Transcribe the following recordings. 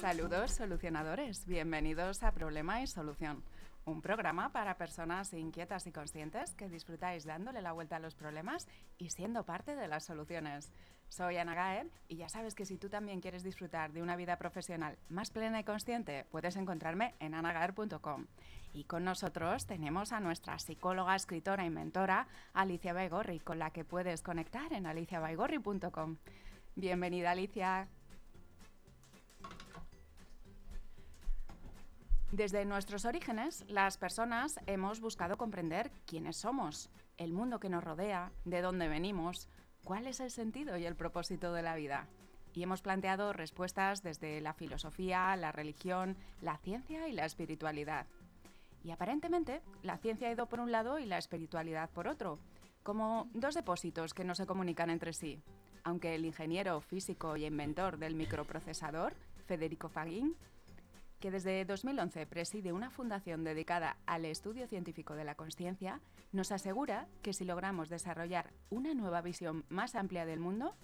Saludos solucionadores, bienvenidos a Problema y Solución, un programa para personas inquietas y conscientes que disfrutáis dándole la vuelta a los problemas y siendo parte de las soluciones. Soy Ana Gaer y ya sabes que si tú también quieres disfrutar de una vida profesional más plena y consciente, puedes encontrarme en anagaer.com. Y con nosotros tenemos a nuestra psicóloga, escritora y mentora, Alicia Baigorri, con la que puedes conectar en aliciabaigorri.com. Bienvenida Alicia. Desde nuestros orígenes, las personas hemos buscado comprender quiénes somos, el mundo que nos rodea, de dónde venimos, cuál es el sentido y el propósito de la vida. Y hemos planteado respuestas desde la filosofía, la religión, la ciencia y la espiritualidad. Y aparentemente, la ciencia ha ido por un lado y la espiritualidad por otro, como dos depósitos que no se comunican entre sí. Aunque el ingeniero físico y inventor del microprocesador, Federico Fagin, que desde 2011 preside una fundación dedicada al estudio científico de la conciencia, nos asegura que si logramos desarrollar una nueva visión más amplia del mundo,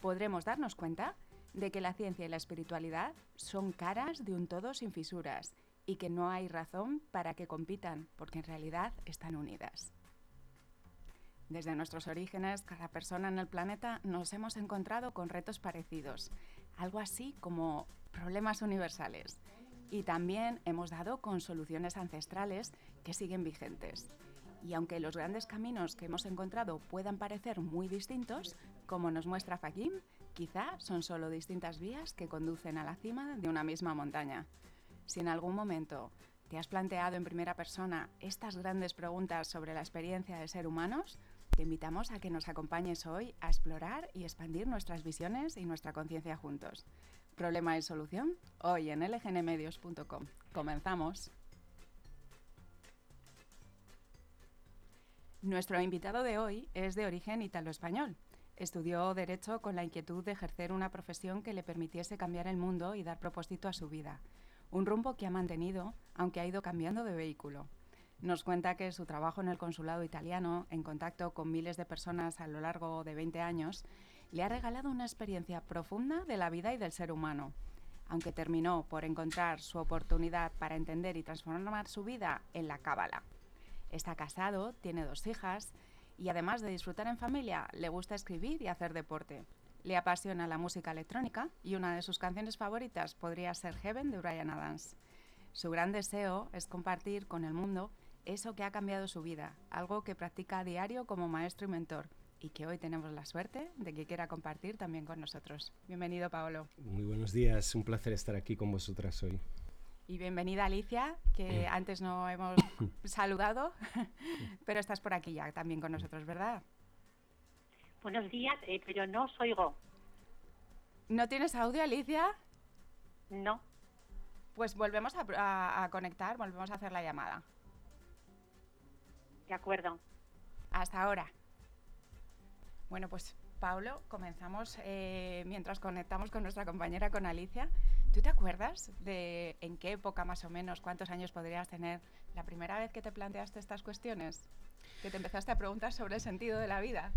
podremos darnos cuenta de que la ciencia y la espiritualidad son caras de un todo sin fisuras y que no hay razón para que compitan, porque en realidad están unidas. Desde nuestros orígenes, cada persona en el planeta nos hemos encontrado con retos parecidos, algo así como problemas universales y también hemos dado con soluciones ancestrales que siguen vigentes. Y aunque los grandes caminos que hemos encontrado puedan parecer muy distintos, como nos muestra Fakim, quizá son solo distintas vías que conducen a la cima de una misma montaña. Si en algún momento te has planteado en primera persona estas grandes preguntas sobre la experiencia de ser humanos, te invitamos a que nos acompañes hoy a explorar y expandir nuestras visiones y nuestra conciencia juntos. Problema y solución hoy en lgnmedios.com. Comenzamos. Nuestro invitado de hoy es de origen italo-español. Estudió Derecho con la inquietud de ejercer una profesión que le permitiese cambiar el mundo y dar propósito a su vida. Un rumbo que ha mantenido, aunque ha ido cambiando de vehículo. Nos cuenta que su trabajo en el consulado italiano, en contacto con miles de personas a lo largo de 20 años, le ha regalado una experiencia profunda de la vida y del ser humano. Aunque terminó por encontrar su oportunidad para entender y transformar su vida en la cábala. Está casado, tiene dos hijas y además de disfrutar en familia, le gusta escribir y hacer deporte. Le apasiona la música electrónica y una de sus canciones favoritas podría ser Heaven de Brian Adams. Su gran deseo es compartir con el mundo eso que ha cambiado su vida, algo que practica a diario como maestro y mentor y que hoy tenemos la suerte de que quiera compartir también con nosotros. Bienvenido, Paolo. Muy buenos días, un placer estar aquí con vosotras hoy. Y bienvenida Alicia, que antes no hemos saludado, pero estás por aquí ya también con nosotros, ¿verdad? Buenos días, eh, pero no os oigo. ¿No tienes audio, Alicia? No. Pues volvemos a, a conectar, volvemos a hacer la llamada. De acuerdo. Hasta ahora. Bueno, pues Pablo, comenzamos eh, mientras conectamos con nuestra compañera, con Alicia. ¿Tú te acuerdas de en qué época más o menos, cuántos años podrías tener la primera vez que te planteaste estas cuestiones? Que te empezaste a preguntar sobre el sentido de la vida.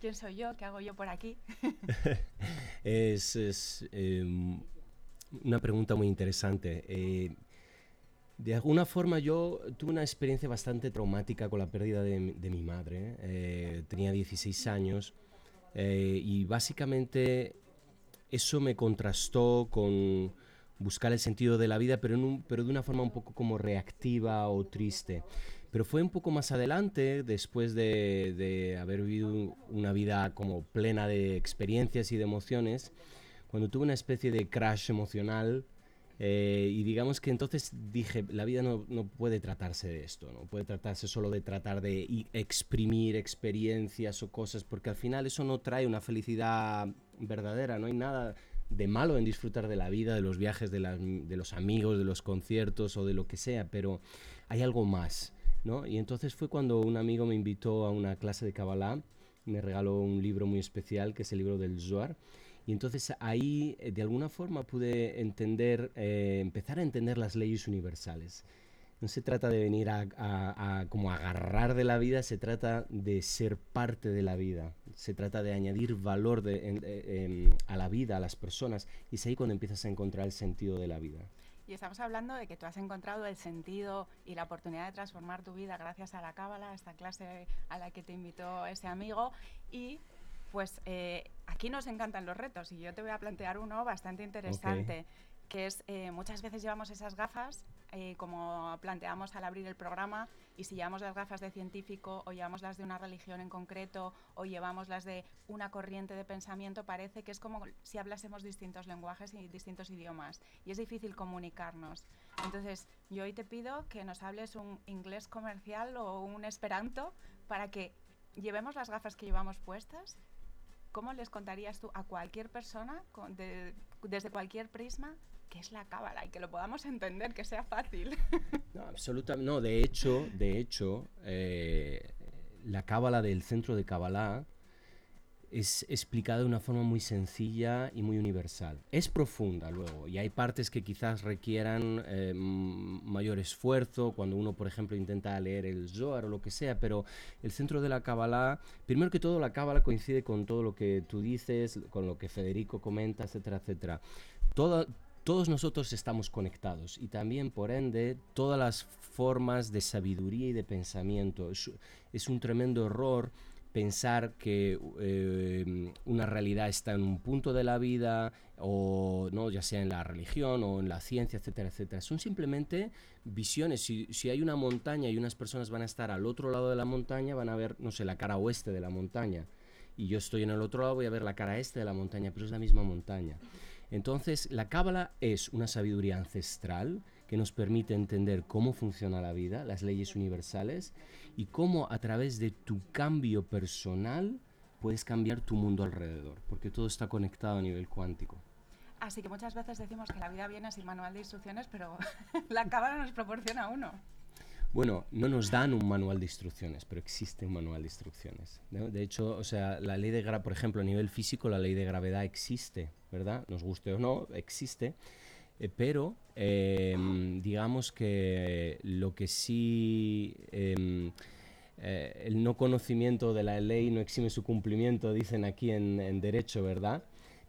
¿Quién soy yo? ¿Qué hago yo por aquí? es, em, una pregunta muy interesante. Eh, de alguna forma yo tuve una experiencia bastante traumática con la pérdida de, mi madre. Eh, tenía 16 años eh, y básicamente eso me contrastó con buscar el sentido de la vida, pero, pero de una forma un poco como reactiva o triste. Pero fue un poco más adelante, después de, de haber vivido una vida como plena de experiencias y de emociones, cuando tuve una especie de crash emocional eh, y digamos que entonces dije, la vida no, no, puede tratarse de esto, no puede tratarse solo de tratar de exprimir experiencias o cosas, porque al final eso no trae una felicidad verdadera, no hay nada de malo en disfrutar de la vida, de los viajes, de, de los amigos, de los conciertos o de lo que sea, pero hay algo más, ¿no? Y entonces fue cuando un amigo me invitó a una clase de Kabbalah, me regaló un libro muy especial, que es el libro del Zohar, y entonces ahí eh, de alguna forma pude entender, eh, empezar a entender las leyes universales. No se trata de venir a, como agarrar de la vida, se trata de ser parte de la vida, se trata de añadir valor em, a la vida, a las personas, y es ahí cuando empiezas a encontrar el sentido de la vida. Y estamos hablando de que tú has encontrado el sentido y la oportunidad de transformar tu vida gracias a la Cábala, esta clase a la que te invitó ese amigo. Y pues eh, aquí nos encantan los retos y yo te voy a plantear uno bastante interesante que es eh, muchas veces llevamos esas gafas, eh, como planteamos al abrir el programa, y si llevamos las gafas de científico o llevamos las de una religión en concreto o llevamos las de una corriente de pensamiento, parece que es como si hablásemos distintos lenguajes y distintos idiomas, y es difícil comunicarnos. Entonces, yo hoy te pido que nos hables un inglés comercial o un esperanto para que llevemos las gafas que llevamos puestas ¿cómo les contarías tú a cualquier persona desde cualquier prisma qué es la cábala y que lo podamos entender, que sea fácil. No, absolutamente. No, de hecho, de hecho, eh, la cábala del centro de Kabbalah es explicada de una forma muy sencilla y muy universal. Es profunda luego y hay partes que quizás requieran eh, mayor esfuerzo cuando uno, por ejemplo, intenta leer el Zohar o lo que sea, pero el centro de la Kabbalah, primero que todo, la Kabbalah coincide con todo lo que tú dices, con lo que Federico comenta, etcétera, etcétera. Toda, todos nosotros estamos conectados y también, por ende, todas las formas de sabiduría y de pensamiento. Es, un tremendo error pensar que eh, una realidad está en un punto de la vida, o no, ya sea en la religión o en la ciencia, etcétera, etcétera. Son simplemente visiones. Si, si hay una montaña y unas personas van a estar al otro lado de la montaña, van a ver, no sé, la cara oeste de la montaña. Y yo estoy en el otro lado, voy a ver la cara este de la montaña, pero es la misma montaña. Entonces, la Cábala es una sabiduría ancestral que nos permite entender cómo funciona la vida, las leyes universales y cómo a través de tu cambio personal puedes cambiar tu mundo alrededor, porque todo está conectado a nivel cuántico. Así que muchas veces decimos que la vida viene sin manual de instrucciones, pero la Cábala nos proporciona uno. Bueno, no nos dan un manual de instrucciones, pero existe un manual de instrucciones. De hecho, o sea, la ley de gravedad, por ejemplo, a nivel físico, la ley de gravedad existe, ¿verdad? Nos guste o no, existe. Eh, pero em, digamos que lo que sí em, eh, el no conocimiento de la ley no exime su cumplimiento, dicen aquí en, en derecho, ¿verdad?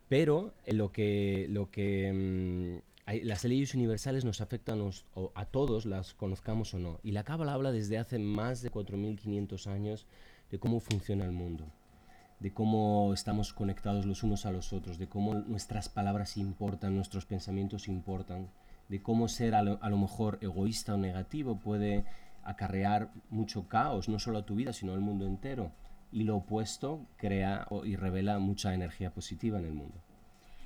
Pero eh, lo que, lo que em, las leyes universales nos afectan a, todos, las conozcamos o no. Y la Cábala habla desde hace más de 4.500 años de cómo funciona el mundo, de cómo estamos conectados los unos a los otros, de cómo nuestras palabras importan, nuestros pensamientos importan, de cómo ser a lo, mejor egoísta o negativo puede acarrear mucho caos, no solo a tu vida, sino al mundo entero. Y lo opuesto crea y revela mucha energía positiva en el mundo.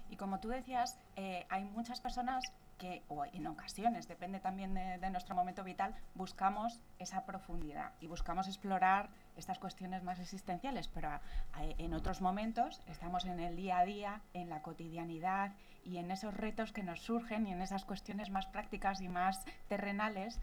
Y como tú decías, eh, hay muchas personas que, o en ocasiones, depende también de, nuestro momento vital, buscamos esa profundidad y buscamos explorar estas cuestiones más existenciales, pero eh, en otros momentos estamos en el día a día, en la cotidianidad y en esos retos que nos surgen y en esas cuestiones más prácticas y más terrenales.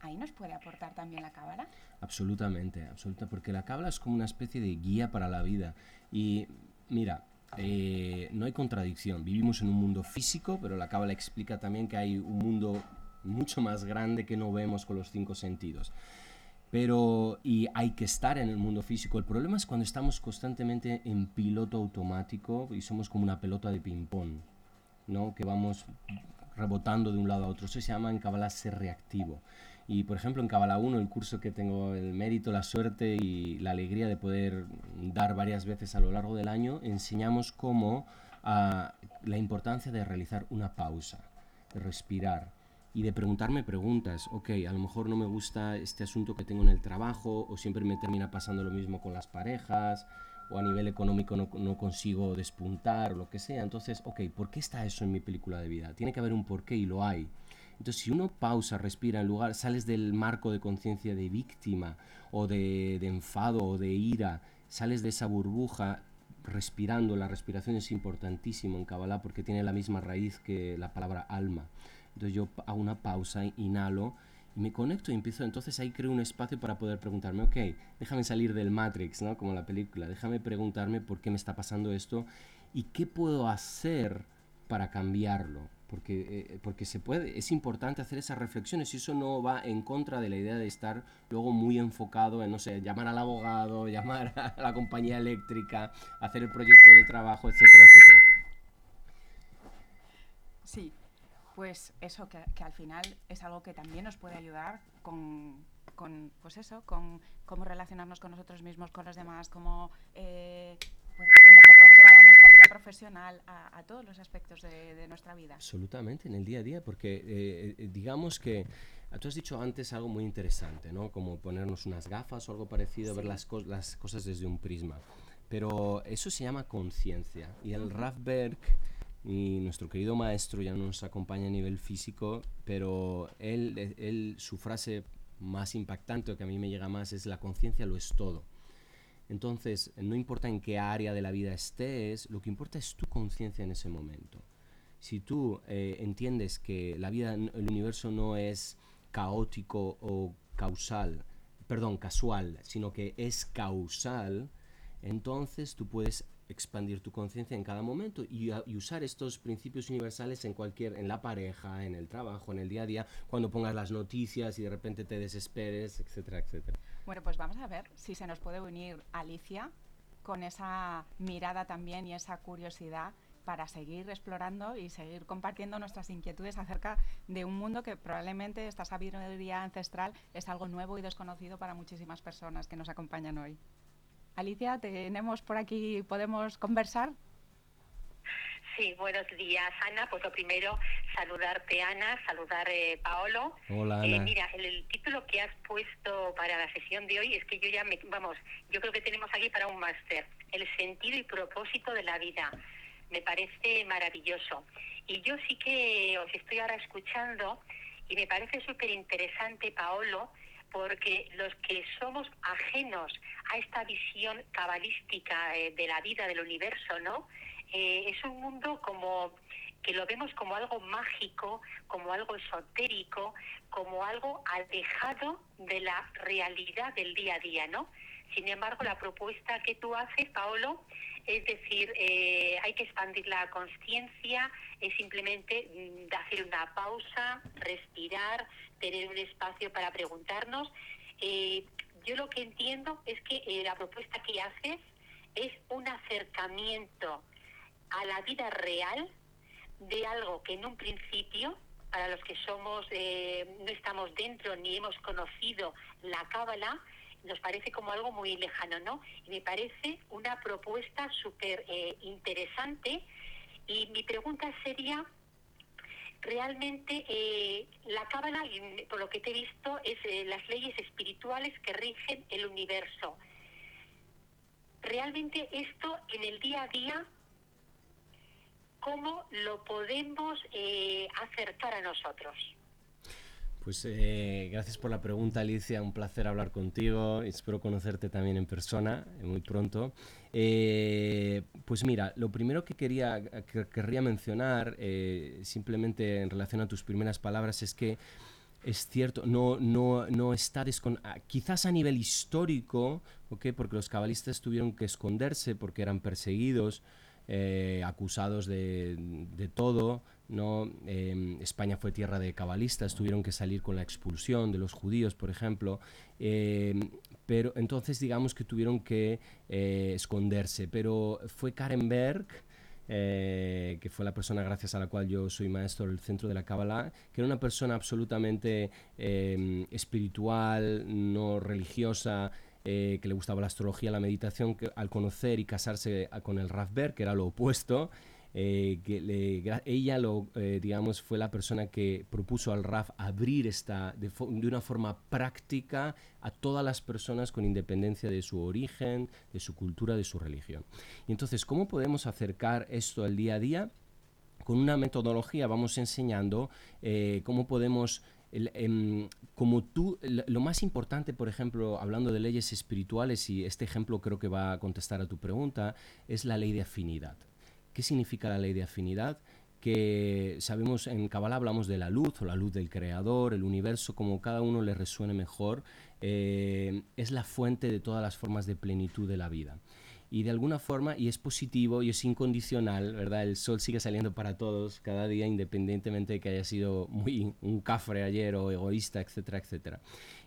¿Ahí nos puede aportar también la cábala? Absolutamente, absolutamente, porque la cábala es como una especie de guía para la vida. Y mira, eh, no hay contradicción. Vivimos en un mundo físico, pero la Cábala explica también que hay un mundo mucho más grande que no vemos con los cinco sentidos. Pero, y hay que estar en el mundo físico. El problema es cuando estamos constantemente en piloto automático y somos como una pelota de ping-pong, ¿no? Que vamos rebotando de un lado a otro. Eso se llama en Cábala ser reactivo. Y por ejemplo en Cabala 1, el curso que tengo el mérito, la suerte y la alegría de poder dar varias veces a lo largo del año, enseñamos cómo a, la importancia de realizar una pausa, de respirar y de preguntarme preguntas. Ok, a lo mejor no me gusta este asunto que tengo en el trabajo o siempre me termina pasando lo mismo con las parejas o a nivel económico no, no consigo despuntar o lo que sea. Entonces, ok, ¿por qué está eso en mi película de vida? Tiene que haber un porqué y lo hay. Entonces, si uno pausa, respira, en lugar, sales del marco de conciencia de víctima o de, enfado o de ira, sales de esa burbuja respirando, la respiración es importantísimo en Kabbalah porque tiene la misma raíz que la palabra alma. Entonces yo hago una pausa, inhalo y me conecto y empiezo, entonces ahí creo un espacio para poder preguntarme, ok, déjame salir del Matrix, ¿no? Como la película, déjame preguntarme por qué me está pasando esto y qué puedo hacer para cambiarlo porque, eh, porque se puede, es importante hacer esas reflexiones y eso no va en contra de la idea de estar luego muy enfocado en, no sé, llamar al abogado, llamar a la compañía eléctrica, hacer el proyecto de trabajo, etcétera, etcétera. Sí, pues eso que, que al final es algo que también nos puede ayudar con, con pues eso, con cómo relacionarnos con nosotros mismos, con los demás, cómo eh, pues, profesional, a, a todos los aspectos de, de, nuestra vida. Absolutamente, en el día a día, porque eh, eh, digamos que tú has dicho antes algo muy interesante, ¿no? Como ponernos unas gafas o algo parecido, sí. ver las, co las cosas desde un prisma. Pero eso se llama conciencia. Y el. Rafberg y nuestro querido maestro ya no nos acompaña a nivel físico, pero él, él, su frase más impactante o que a mí me llega más es la conciencia lo es todo. Entonces, no importa en qué área de la vida estés, lo que importa es tu conciencia en ese momento. Si tú eh, entiendes que la vida, el universo no es caótico o causal, perdón, casual, sino que es causal, entonces tú puedes expandir tu conciencia en cada momento y, y, usar estos principios universales en cualquier, en la pareja, en el trabajo, en el día a día, cuando pongas las noticias y de repente te desesperes, etcétera, etcétera. Bueno, pues vamos a ver si se nos puede unir Alicia con esa mirada también y esa curiosidad para seguir explorando y seguir compartiendo nuestras inquietudes acerca de un mundo que probablemente esta sabiduría ancestral es algo nuevo y desconocido para muchísimas personas que nos acompañan hoy. Alicia, tenemos por aquí, ¿podemos conversar? Sí, buenos días, Ana. Pues lo primero, saludarte, Ana, saludar eh, Paolo. Hola, eh, Ana. Eh, mira, el, el, título que has puesto para la sesión de hoy es que yo ya me, vamos, yo creo que tenemos aquí para un máster, el sentido y propósito de la vida. Me parece maravilloso. Y yo sí que os estoy ahora escuchando y me parece súper interesante, Paolo, porque los que somos ajenos a esta visión cabalística eh, de la vida, del universo, ¿no? Es un mundo como que lo vemos como algo mágico, como algo esotérico, como algo alejado de la realidad del día a día, ¿no? Sin embargo, la propuesta que tú haces, Paolo, es decir, eh, hay que expandir la conciencia, es simplemente mm, hacer una pausa, respirar, tener un espacio para preguntarnos. Eh, yo lo que entiendo es que eh, la propuesta que haces es un acercamiento a la vida real de algo que en un principio, para los que somos, eh, no estamos dentro ni hemos conocido la cábala, nos parece como algo muy lejano, ¿no? Y me parece una propuesta súper eh, interesante. Y mi pregunta sería, realmente eh, la cábala, por lo que te he visto, es eh, las leyes espirituales que rigen el universo. Realmente esto en el día a día, ¿cómo lo podemos eh, acercar a nosotros? Pues eh, gracias por la pregunta, Alicia. Un placer hablar contigo. Espero conocerte también en persona eh, muy pronto. Eh, pues mira, lo primero que quería que querría mencionar, simplemente en relación a tus primeras palabras, es que es cierto, no, no, no está ah, quizás a nivel histórico, ¿okay? porque los cabalistas tuvieron que esconderse porque eran perseguidos, eh, acusados de, de todo, ¿no? Eh, España fue tierra de cabalistas, tuvieron que salir con la expulsión de los judíos, por ejemplo, eh, pero entonces digamos que tuvieron que eh, esconderse, pero fue Karen Berg, eh, que fue la persona gracias a la cual yo soy maestro del centro de la Kabbalah, que era una persona absolutamente eh, espiritual, no religiosa, eh, que le gustaba la astrología, la meditación, que al conocer y casarse con el Rafber, que era lo opuesto, eh, que le, ella lo, eh, digamos, fue la persona que propuso al RAF abrir esta de, de, una forma práctica a todas las personas con independencia de su origen, de su cultura, de su religión. Y entonces, ¿cómo podemos acercar esto al día a día? Con una metodología vamos enseñando eh, cómo podemos eh, como tú, lo más importante, por ejemplo, hablando de leyes espirituales, y este ejemplo creo que va a contestar a tu pregunta, es la ley de afinidad. ¿Qué significa la ley de afinidad? Que sabemos, en Kabbalah hablamos de la luz o la luz del creador, el universo, como cada uno le resuene mejor, eh, es la fuente de todas las formas de plenitud de la vida. Y de alguna forma, y es positivo y es incondicional, ¿verdad? El sol sigue saliendo para todos cada día, independientemente de que haya sido muy un cafre ayer o egoísta, etcétera, etcétera.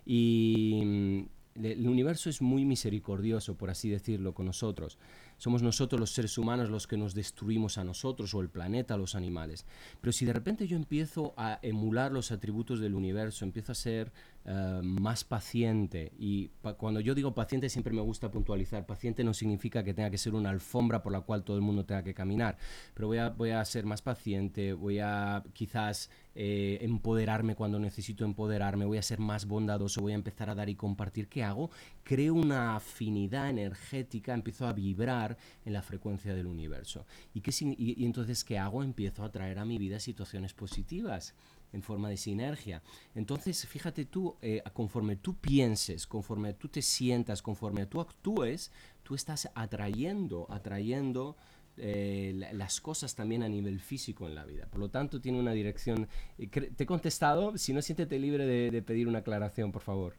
Y mm, el universo es muy misericordioso, por así decirlo, con nosotros. Somos nosotros los seres humanos los que nos destruimos a nosotros o el planeta, los animales. Pero si de repente yo empiezo a emular los atributos del universo, empiezo a ser eh, más paciente, y cuando yo digo paciente siempre me gusta puntualizar, paciente no significa que tenga que ser una alfombra por la cual todo el mundo tenga que caminar, pero voy a, voy a ser más paciente, voy a quizás eh, empoderarme cuando necesito empoderarme, voy a ser más bondadoso, voy a empezar a dar y compartir. ¿Qué hago? Creo una afinidad energética, empiezo a vibrar en la frecuencia del universo. ¿Y, qué, y, entonces, ¿qué hago? Empiezo a traer a mi vida situaciones positivas en forma de sinergia. Entonces, fíjate tú, eh, conforme tú pienses, conforme tú te sientas, conforme tú actúes, tú estás atrayendo, atrayendo eh, las cosas también a nivel físico en la vida. Por lo tanto, tiene una dirección. Eh, te he contestado, si no, siéntete libre de pedir una aclaración, por favor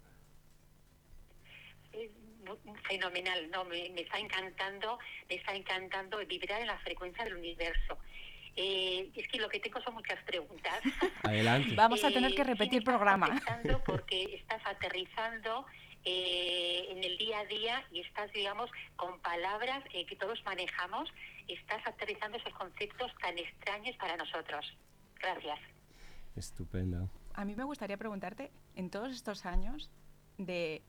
fenomenal, no, me, está encantando, me está encantando vibrar en la frecuencia del universo. Eh, es que lo que tengo son muchas preguntas. Adelante. Vamos a tener que eh, repetir el programa. Porque estás aterrizando eh, en el día a día y estás, digamos, con palabras que todos manejamos, estás aterrizando esos conceptos tan extraños para nosotros. Gracias. Estupendo. A mí me gustaría preguntarte, en todos estos años de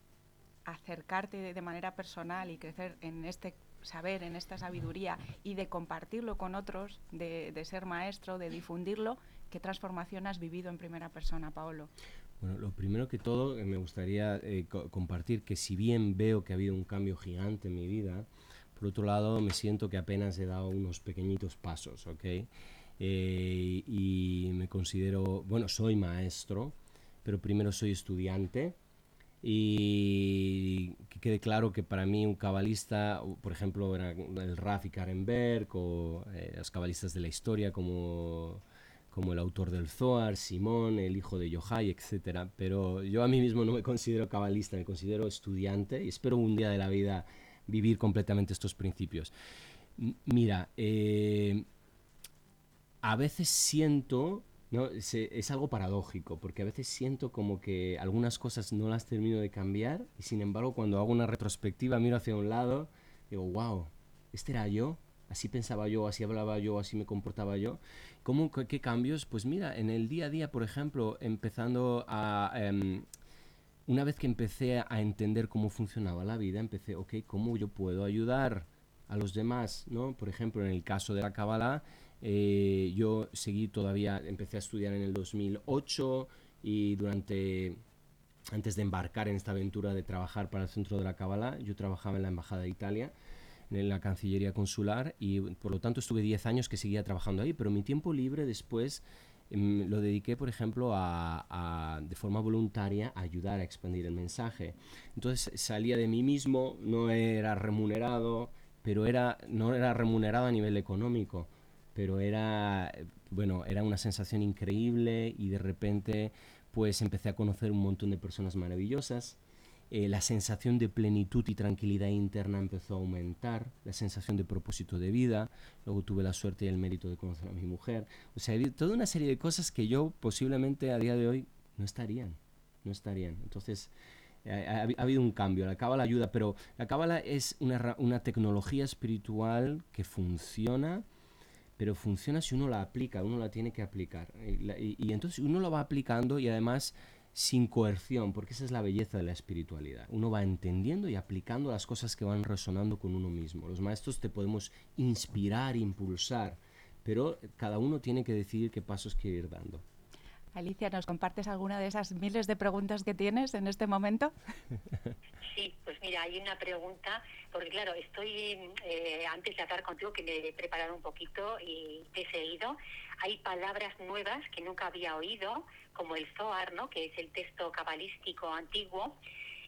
acercarte de manera personal y crecer en este saber, en esta sabiduría y de compartirlo con otros, de, ser maestro, de difundirlo, ¿qué transformación has vivido en primera persona, Paolo? Bueno, lo primero que todo eh, me gustaría eh, compartir que si bien veo que ha habido un cambio gigante en mi vida, por otro lado me siento que apenas he dado unos pequeñitos pasos, ¿ok? Eh, y me considero, bueno, soy maestro, pero primero soy estudiante, y que quede claro que para mí un cabalista, por ejemplo, era el Rafi Karenberg o eh, los cabalistas de la historia como, como el autor del Zohar, Simón, el hijo de Yohai, etc. Pero yo a mí mismo no me considero cabalista, me considero estudiante y espero un día de la vida vivir completamente estos principios. mira, eh, a veces siento no, es, algo paradójico, porque a veces siento como que algunas cosas no las termino de cambiar y sin embargo cuando hago una retrospectiva miro hacia un lado, digo, wow, este era yo, así pensaba yo, así hablaba yo, así me comportaba yo. ¿Cómo, qué, cambios? Pues mira, en el día a día, por ejemplo, empezando a... Em, una vez que empecé a entender cómo funcionaba la vida, empecé, ok, ¿cómo yo puedo ayudar a los demás? ¿no? Por ejemplo, en el caso de la Kabbalah, eh, yo seguí todavía, empecé a estudiar en el 2008 y durante, antes de embarcar en esta aventura de trabajar para el Centro de la Cábala, yo trabajaba en la Embajada de Italia, en la Cancillería Consular y por lo tanto estuve 10 años que seguía trabajando ahí, pero mi tiempo libre después em, lo dediqué, por ejemplo, a, de forma voluntaria a ayudar a expandir el mensaje. Entonces salía de mí mismo, no era remunerado, pero era, no era remunerado a nivel económico pero era, bueno, era una sensación increíble y de repente pues empecé a conocer un montón de personas maravillosas. Eh, la sensación de plenitud y tranquilidad interna empezó a aumentar, la sensación de propósito de vida, luego tuve la suerte y el mérito de conocer a mi mujer, o sea, toda una serie de cosas que yo posiblemente a día de hoy no estarían, no estarían. Entonces, ha, habido un cambio, la cábala ayuda, pero la cábala es una, una tecnología espiritual que funciona pero funciona si uno la aplica, uno la tiene que aplicar. Y, entonces uno lo va aplicando y además sin coerción, porque esa es la belleza de la espiritualidad. Uno va entendiendo y aplicando las cosas que van resonando con uno mismo. Los maestros te podemos inspirar, impulsar, pero cada uno tiene que decidir qué pasos quiere ir dando. Alicia, ¿nos compartes alguna de esas miles de preguntas que tienes en este momento? Sí, pues mira, hay una pregunta, porque claro, estoy, eh, antes de hablar contigo, que me he preparado un poquito y te he seguido, hay palabras nuevas que nunca había oído, como el Zohar, ¿no? que es el texto cabalístico antiguo,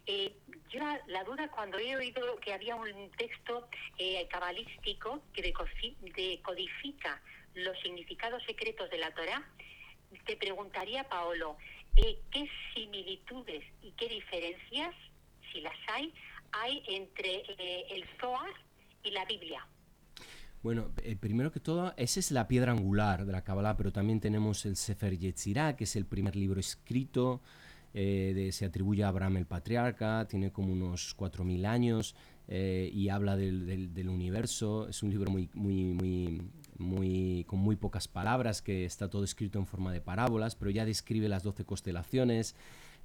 eh, yo la, duda cuando he oído que había un texto eh, cabalístico que decodifica los significados secretos de la Torah, te preguntaría, Paolo, eh, ¿qué similitudes y qué diferencias, si las hay, hay entre eh, el Zohar y la Biblia? Bueno, eh, primero que todo, esa es la piedra angular de la Kabbalah, pero también tenemos el Sefer Yetzirah, que es el primer libro escrito, de, se atribuye a Abraham el patriarca, tiene como unos 4.000 años y habla del, del, universo. Es un libro muy, muy, muy, muy, con muy pocas palabras, que está todo escrito en forma de parábolas, pero ya describe las 12 constelaciones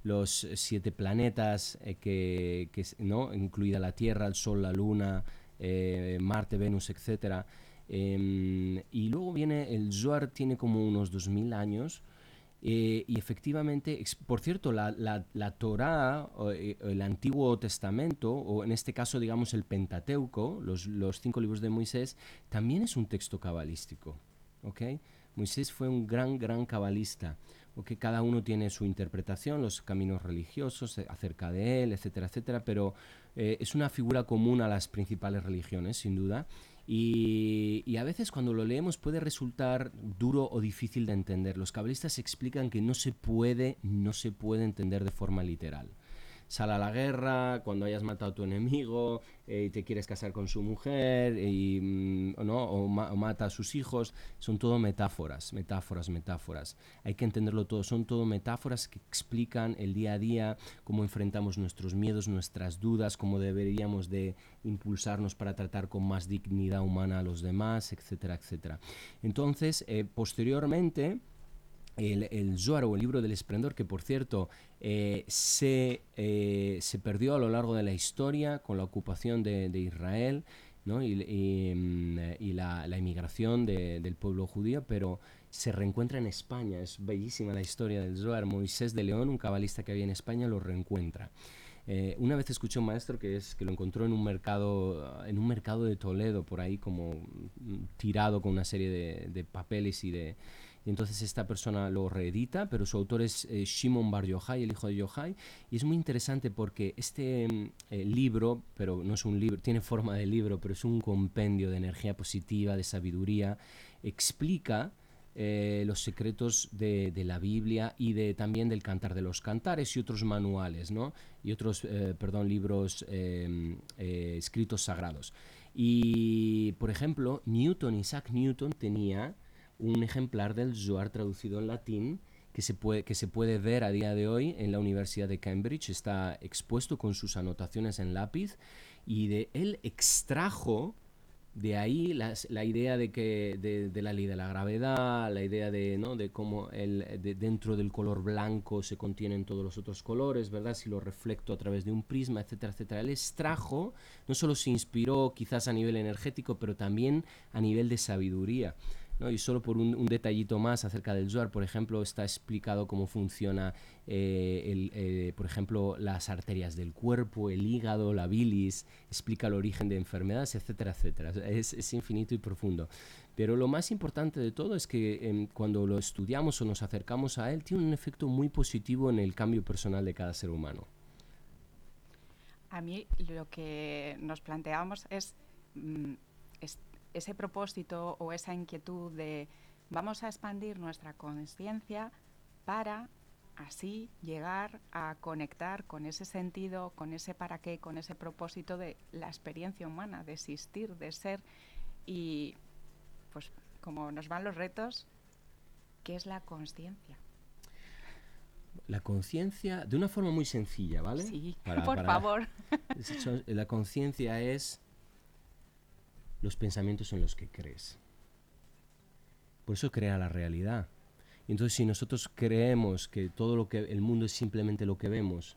los siete planetas, que, que, ¿no? incluida la Tierra, el Sol, la Luna, eh, Marte, Venus, etc. Em, y luego viene el Zohar, tiene como unos 2000 años. Eh, y efectivamente, por cierto, la, la, Torah, eh, el Antiguo Testamento, o en este caso, digamos, el Pentateuco, los, los cinco libros de Moisés, también es un texto cabalístico. ¿okay? Moisés fue un gran, gran cabalista. que Cada uno tiene su interpretación, los caminos religiosos acerca de él, etcétera, etcétera, pero eh, es una figura común a las principales religiones, sin duda, y, a veces cuando lo leemos puede resultar duro o difícil de entender. Los cabalistas explican que no se puede, no se puede entender de forma literal sal a la guerra, cuando hayas matado a tu enemigo eh, y te quieres casar con su mujer y, mm, ¿no? o, mata a sus hijos, son todo metáforas, metáforas, metáforas. Hay que entenderlo todo, son todo metáforas que explican el día a día, cómo enfrentamos nuestros miedos, nuestras dudas, cómo deberíamos de impulsarnos para tratar con más dignidad humana a los demás, etcétera, etcétera. Entonces, eh, posteriormente, el, el Zohar o el libro del esplendor, que por cierto eh, se, eh, se, perdió a lo largo de la historia con la ocupación de, Israel ¿no? y, mm, y, la, la, inmigración del pueblo judío, pero se reencuentra en España. Es bellísima la historia del Zohar. Moisés de León, un cabalista que había en España, lo reencuentra. Eh, una vez escuché un maestro que, es, que lo encontró en un mercado en un mercado de Toledo, por ahí como mm, tirado con una serie de papeles y de, y entonces esta persona lo reedita, pero su autor es eh, Shimon Bar Yochai, el hijo de Yochai, y es muy interesante porque este mm, eh, libro, pero no es un libro, tiene forma de libro, pero es un compendio de energía positiva, de sabiduría, explica eh, los secretos de, la Biblia y de, también del Cantar de los Cantares y otros manuales, ¿no? Y otros, perdón, libros em, escritos sagrados. Y, por ejemplo, Newton, Isaac Newton tenía un ejemplar del Zohar traducido en latín que se, puede, que se puede ver a día de hoy en la Universidad de Cambridge. Está expuesto con sus anotaciones en lápiz y de él extrajo de ahí la idea de que de, la ley de la gravedad, la idea de, ¿no? de cómo el, dentro del color blanco se contienen todos los otros colores, ¿verdad? Si lo reflecto a través de un prisma, etcétera, etcétera. Él extrajo, no solo se inspiró quizás a nivel energético, pero también a nivel de sabiduría. Y solo por un, detallito más acerca del Zohar, por ejemplo, está explicado cómo funciona, eh, el, eh, por ejemplo, las arterias del cuerpo, el hígado, la bilis, explica el origen de enfermedades, etcétera, etcétera. Es, es infinito y profundo. Pero lo más importante de todo es que em, cuando lo estudiamos o nos acercamos a él, tiene un efecto muy positivo en el cambio personal de cada ser humano. A mí lo que nos planteamos es, mm, es ese propósito o esa inquietud de vamos a expandir nuestra conciencia para así llegar a conectar con ese sentido, con ese para qué, con ese propósito de la experiencia humana, de existir, de ser. Y pues como nos van los retos, ¿qué es la conciencia? La conciencia, de una forma muy sencilla, ¿vale? Sí, por favor. La conciencia es los pensamientos en los que crees. Por eso crea la realidad. entonces si nosotros creemos que todo lo que el mundo es simplemente lo que vemos,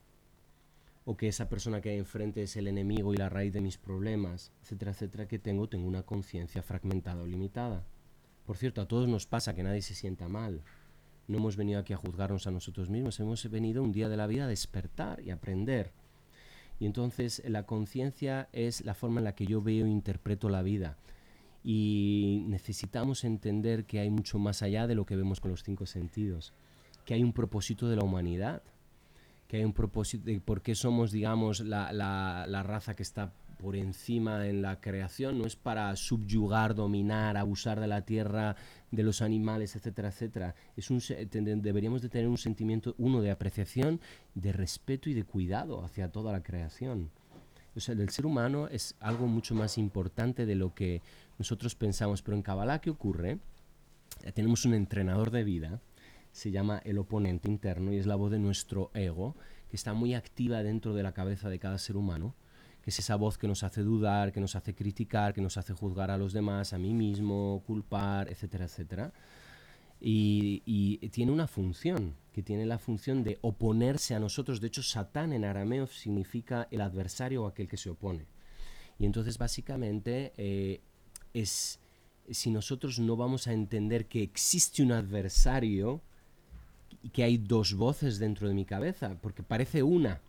o que esa persona que hay enfrente es el enemigo y la raíz de mis problemas, etcétera, etcétera, que tengo, tengo una conciencia fragmentada o limitada. Por cierto, a todos nos pasa que nadie se sienta mal. No hemos venido aquí a juzgarnos a nosotros mismos, hemos venido un día de la vida a despertar y aprender. Y entonces la conciencia es la forma en la que yo veo e interpreto la vida. Y necesitamos entender que hay mucho más allá de lo que vemos con los cinco sentidos, que hay un propósito de la humanidad, que hay un propósito de por qué somos, digamos, la, la, la raza que está por encima en la creación, no es para subyugar, dominar, abusar de la tierra, de los animales, etcétera, etcétera. Es un, deberíamos de tener un sentimiento, uno, de apreciación, de respeto y de cuidado hacia toda la creación. O sea, el ser humano es algo mucho más importante de lo que nosotros pensamos. Pero en Kabbalah, ¿qué ocurre? Eh, tenemos un entrenador de vida, se llama el oponente interno y es la voz de nuestro ego, que está muy activa dentro de la cabeza de cada ser humano, que es esa voz que nos hace dudar, que nos hace criticar, que nos hace juzgar a los demás, a mí mismo, culpar, etcétera, etcétera. Y, tiene una función, que tiene la función de oponerse a nosotros. De hecho, Satán en arameo significa el adversario o aquel que se opone. Y entonces básicamente eh, es si nosotros no vamos a entender que existe un adversario y que hay dos voces dentro de mi cabeza, porque parece una,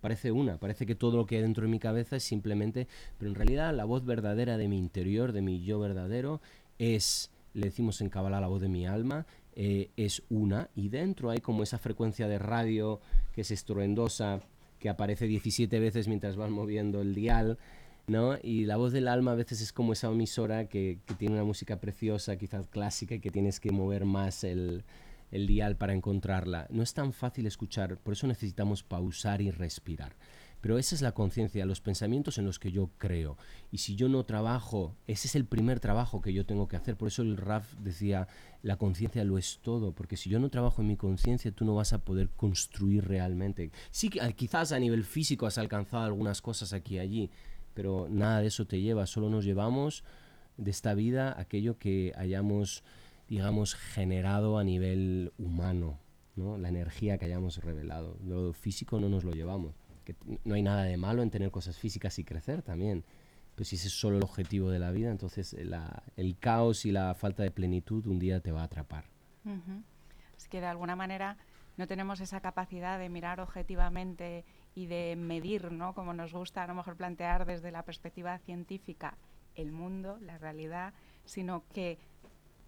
parece una, parece que todo lo que hay dentro de mi cabeza es simplemente, pero en realidad la voz verdadera de mi interior, de mi yo verdadero, es le decimos en Kabbalah la voz de mi alma, eh, es una, y dentro hay como esa frecuencia de radio que es estruendosa, que aparece 17 veces mientras vas moviendo el dial, ¿no? Y la voz del alma a veces es como esa emisora que, que tiene una música preciosa, quizás clásica, y que tienes que mover más el, el dial para encontrarla. No es tan fácil escuchar, por eso necesitamos pausar y respirar. Pero esa es la conciencia, los pensamientos en los que yo creo. Y si yo no trabajo, ese es el primer trabajo que yo tengo que hacer. Por eso el Raf decía, la conciencia lo es todo, porque si yo no trabajo en mi conciencia, tú no vas a poder construir realmente. Sí, quizás a nivel físico has alcanzado algunas cosas aquí y allí, pero nada de eso te lleva, solo nos llevamos de esta vida aquello que hayamos, digamos, generado a nivel humano, ¿no? la energía que hayamos revelado. Lo físico no nos lo llevamos no hay nada de malo en tener cosas físicas y crecer también. Pero si ese es solo el objetivo de la vida, entonces eh, el caos y la falta de plenitud un día te va a atrapar. Es que de alguna manera no tenemos esa capacidad de mirar objetivamente y de medir, ¿no? Como nos gusta a lo mejor plantear desde la perspectiva científica el mundo, la realidad, sino que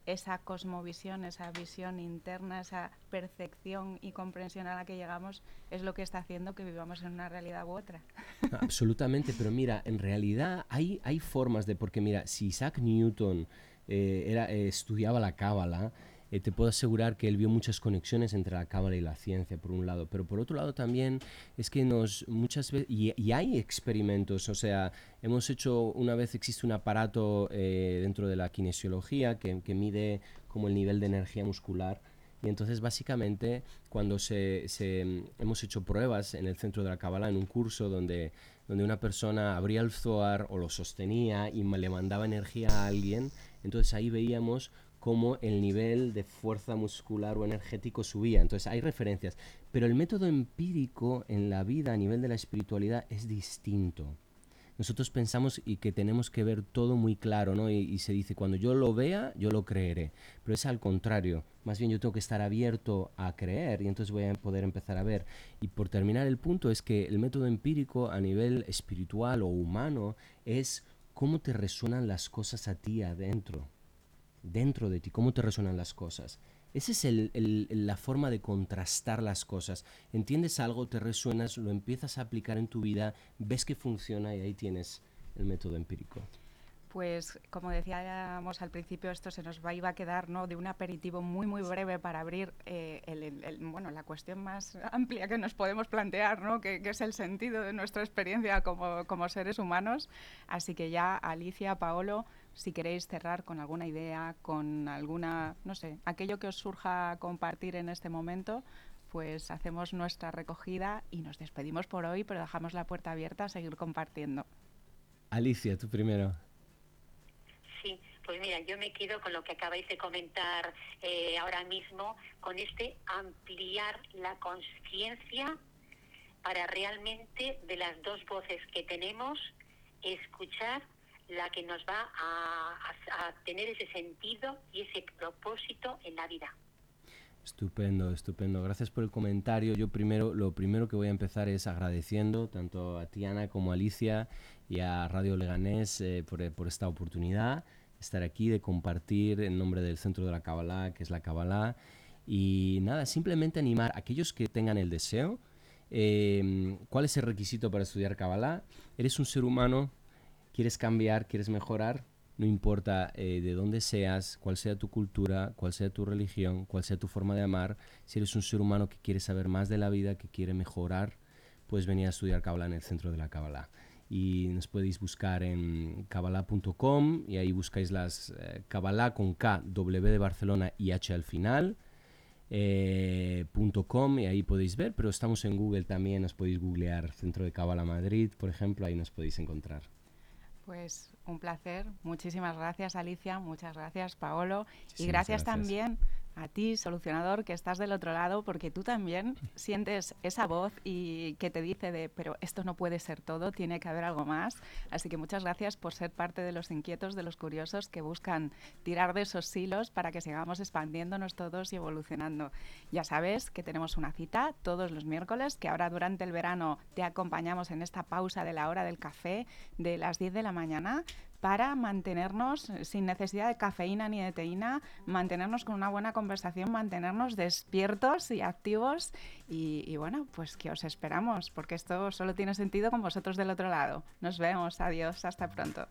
esa cosmovisión, esa visión interna, esa percepción y comprensión a la que llegamos es lo que está haciendo que vivamos en una realidad u otra. Absolutamente, pero mira, en realidad hay, hay formas de, porque mira, si Isaac Newton eh, era, eh, estudiaba la cábala, eh, te puedo asegurar que él vio muchas conexiones entre la cábala y la ciencia, por un lado, pero por otro lado también es que nos muchas veces, y, hay experimentos, o sea, hemos hecho, una vez existe un aparato eh, dentro de la kinesiología que, que mide como el nivel de energía muscular, y entonces básicamente cuando se, se, hemos hecho pruebas en el centro de la Kabbalah, en un curso donde, donde una persona abría el Zohar o lo sostenía y le mandaba energía a alguien, entonces ahí veíamos cómo el nivel de fuerza muscular o energético subía. Entonces hay referencias. Pero el método empírico en la vida a nivel de la espiritualidad es distinto. Nosotros pensamos y que tenemos que ver todo muy claro, ¿no? Y, se dice, cuando yo lo vea, yo lo creeré. Pero es al contrario. Más bien yo tengo que estar abierto a creer y entonces voy a poder empezar a ver. Y por terminar el punto es que el método empírico a nivel espiritual o humano es cómo te resuenan las cosas a ti adentro dentro de ti, cómo te resuenan las cosas. Esa es la forma de contrastar las cosas. Entiendes algo, te resuenas, lo empiezas a aplicar en tu vida, ves que funciona y ahí tienes el método empírico. Pues como decíamos al principio, esto se nos va, iba a quedar ¿no? de un aperitivo muy muy breve para abrir eh, bueno, la cuestión más amplia que nos podemos plantear, ¿no? que, que es el sentido de nuestra experiencia como, como seres humanos. Así que ya Alicia, Paolo, si queréis cerrar con alguna idea, con alguna, no sé, aquello que os surja compartir en este momento, pues hacemos nuestra recogida y nos despedimos por hoy, pero dejamos la puerta abierta a seguir compartiendo. Alicia, tú primero. Sí, pues mira, yo me quedo con lo que acabáis de comentar eh, ahora mismo, con este ampliar la conciencia para realmente de las dos voces que tenemos, escuchar la que nos va a, tener ese sentido y ese propósito en la vida. Estupendo, estupendo. Gracias por el comentario. Yo primero, lo primero que voy a empezar es agradeciendo tanto a Tiana como a Alicia y a Radio Leganés eh, por, por, esta oportunidad de estar aquí, de compartir en nombre del Centro de la Kabbalah, que es la Kabbalah. Y nada, simplemente animar a aquellos que tengan el deseo. Eh, ¿Cuál es el requisito para estudiar Kabbalah? Eres un ser humano quieres cambiar, quieres mejorar, no importa eh, de dónde seas, cuál sea tu cultura, cuál sea tu religión, cuál sea tu forma de amar, si eres un ser humano que quiere saber más de la vida, que quiere mejorar, puedes venir a estudiar Kabbalah en el centro de la Kabbalah. y nos podéis buscar en kabbalah.com y ahí buscáis las eh, Kabbalah con K, W de Barcelona y H al final. Eh, .com y ahí podéis ver, pero estamos en Google también, nos podéis googlear Centro de Kabbalah Madrid, por ejemplo, ahí nos podéis encontrar. Pues un placer, muchísimas gracias Alicia, muchas gracias Paolo. Y gracias, también a ti, solucionador, que estás del otro lado, porque tú también sientes esa voz y que te dice de, pero esto no puede ser todo, tiene que haber algo más. Así que muchas gracias por ser parte de los inquietos, de los curiosos que buscan tirar de esos hilos para que sigamos expandiéndonos todos y evolucionando. Ya sabes que tenemos una cita todos los miércoles, que ahora durante el verano te acompañamos en esta pausa de la hora del café de las 10 de la mañana para mantenernos sin necesidad de cafeína ni de teína, mantenernos con una buena conversación, mantenernos despiertos y activos. Y, bueno, pues que os esperamos, porque esto solo tiene sentido con vosotros del otro lado. Nos vemos, adiós, hasta pronto.